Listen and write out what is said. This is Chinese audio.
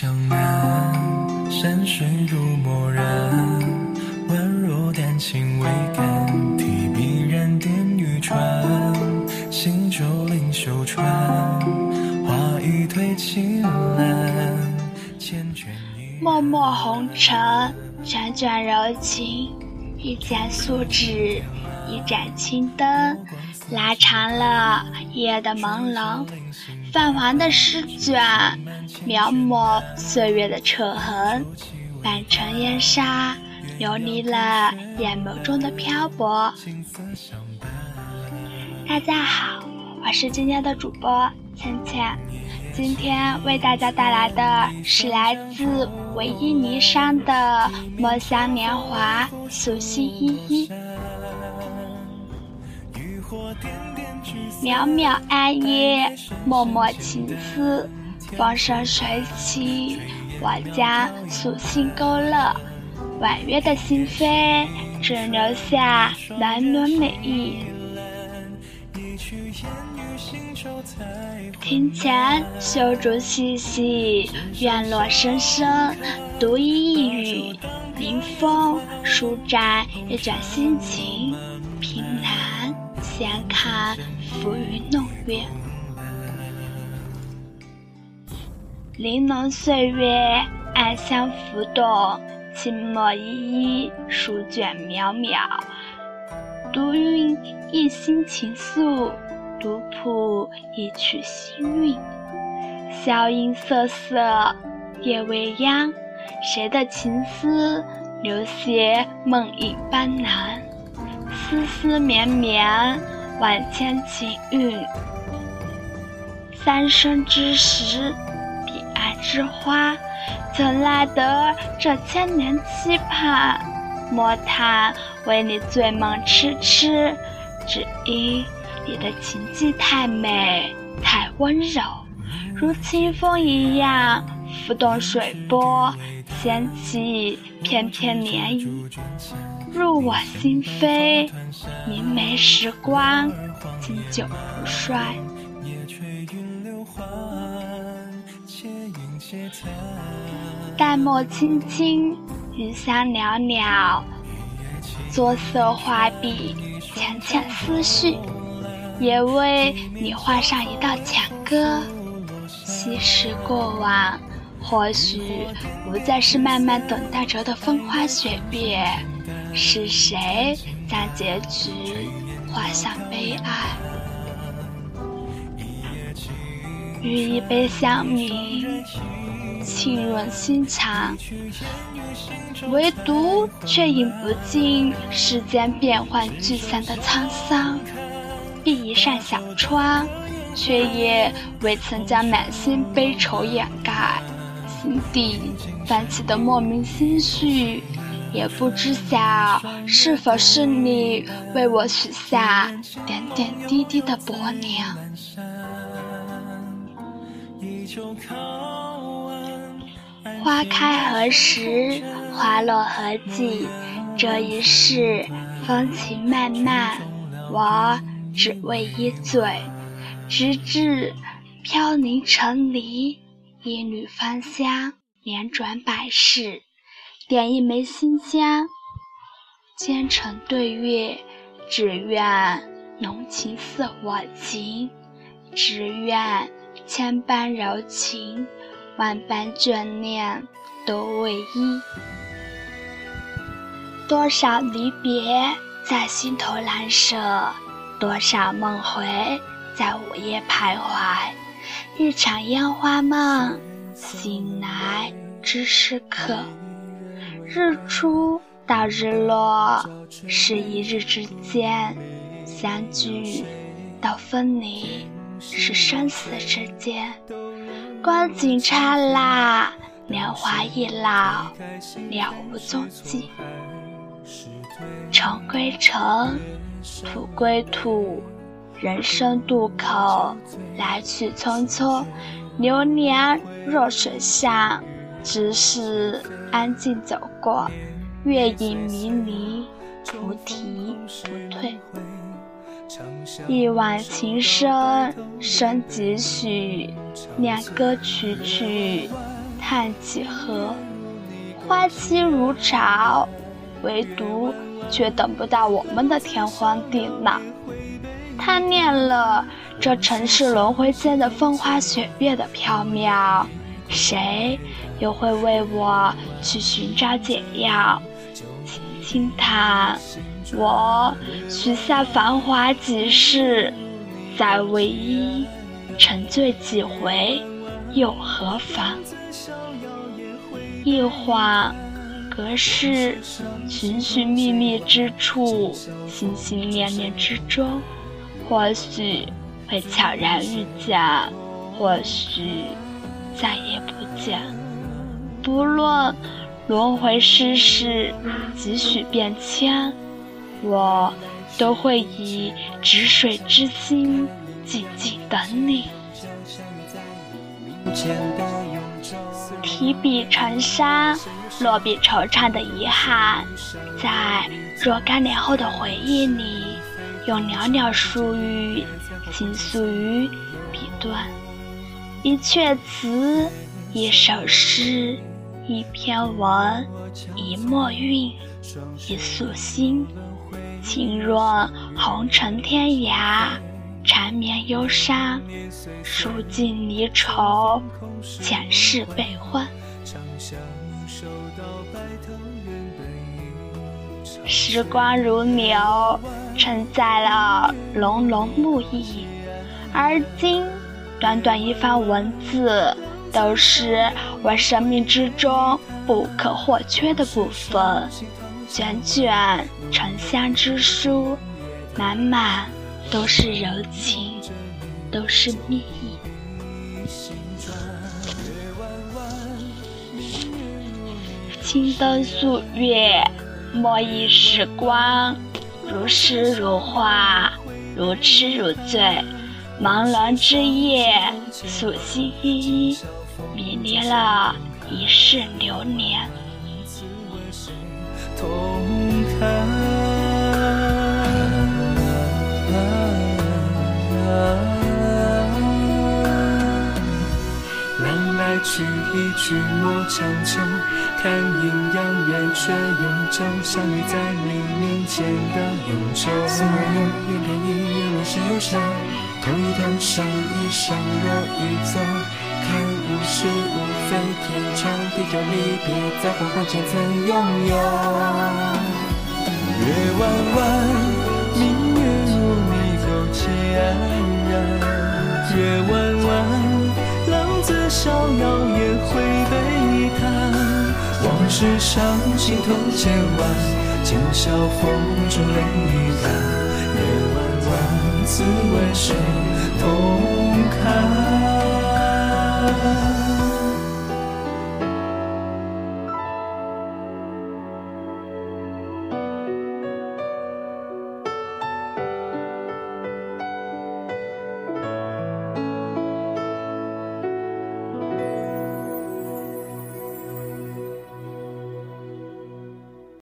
江南山水如墨染，宛若丹青未干。提笔然点欲穿，行舟临秀川。画推清澜，缱绻一脉。墨红尘，辗转柔情。一剪素纸，一盏青灯，拉长了夜的朦胧。泛黄的诗卷，描摹岁月的扯痕。半城烟沙，流离了眼眸中的漂泊。大家好，我是今天的主播倩倩。今天为大家带来的是来自维伊尼山的《墨香年华》，素心依依。雨火点渺渺暗夜，脉脉情思，风生水起，我将素心勾勒。婉约的心扉，只留下暖暖美意。庭前修竹细细，院落深深，独依一隅，临风舒展一卷心情，闲看浮云弄月，玲珑岁月，暗香浮动，清墨依依，书卷渺渺，独韵一心情愫。独谱一曲心韵，笑音瑟瑟夜未央，谁的情思流泻梦影斑斓？丝丝绵绵万千情韵，三生之时彼岸之花，怎奈得这千年期盼？莫叹为你醉梦痴痴，只因。你的情迹太美，太温柔，如清风一样拂动水波，掀起片片涟漪，入我心扉。明媚时光，经久不衰。淡墨轻轻，余香袅袅，作色画笔，浅浅思绪。也为你画上一道浅歌。昔时过往，或许不再是慢慢等待着的风花雪月，是谁将结局画向悲哀？与一杯香茗，沁润心肠，唯独却饮不尽世间变幻聚散的沧桑。闭一扇小窗，却也未曾将满心悲愁掩盖。心底泛起的莫名心绪，也不知晓是否是你为我许下点点滴滴的薄凉。花开何时？花落何季？这一世风情漫漫，我。只为一醉，直至飘零成离。一缕芳香，连转百世。点一枚馨香，兼程对月。只愿浓情似我情，只愿千般柔情，万般眷恋都为一。多少离别在心头难舍。多少梦回在午夜徘徊，一场烟花梦，醒来知是客。日出到日落是一日之间，相聚到分离是生死之间。光景刹那，年华易老，了无踪迹。尘归尘。土归土，人生渡口，来去匆匆。流年若水向，只是安静走过。月影迷离，菩提不退。一往情深深几许？念歌曲曲，叹几何？花期如潮，唯独。却等不到我们的天荒地老，贪恋了这尘世轮回间的风花雪月的缥缈，谁又会为我去寻找解药。轻轻叹，我许下繁华几世，再为一沉醉几回，又何妨？一晃。隔世，寻寻觅觅之处，心心念念之中，或许会悄然遇见，或许再也不见。不论轮回世事几许变迁，我都会以止水之心静静等你。提笔成沙。落笔惆怅的遗憾，在若干年后的回忆里，用寥寥数语倾诉于笔端。一阙词，一首诗，一篇文，一墨韵，一束心，情若红尘天涯，缠绵忧伤，数尽离愁，前世悲欢。时光如流，承载了浓浓牧意，而今短短一番文字，都是我生命之中不可或缺的部分。卷卷沉香之书，满满都是柔情，都是蜜意。青灯素月，莫忆时光，如诗如画，如痴如醉。朦胧之夜，素心依依，迷离了一世流年。去一曲莫强求，看阴阳圆缺永久，相遇在黎明前的永久。似有一片一叶若是忧伤，同一头上一生若一走，看无是无非天长地久，离别在黄昏前曾拥有。月弯弯，明月如你勾牵安然。月弯弯。逍遥也会悲叹，往事上心头千万，今宵风中泪已干，月弯弯，自问谁同看。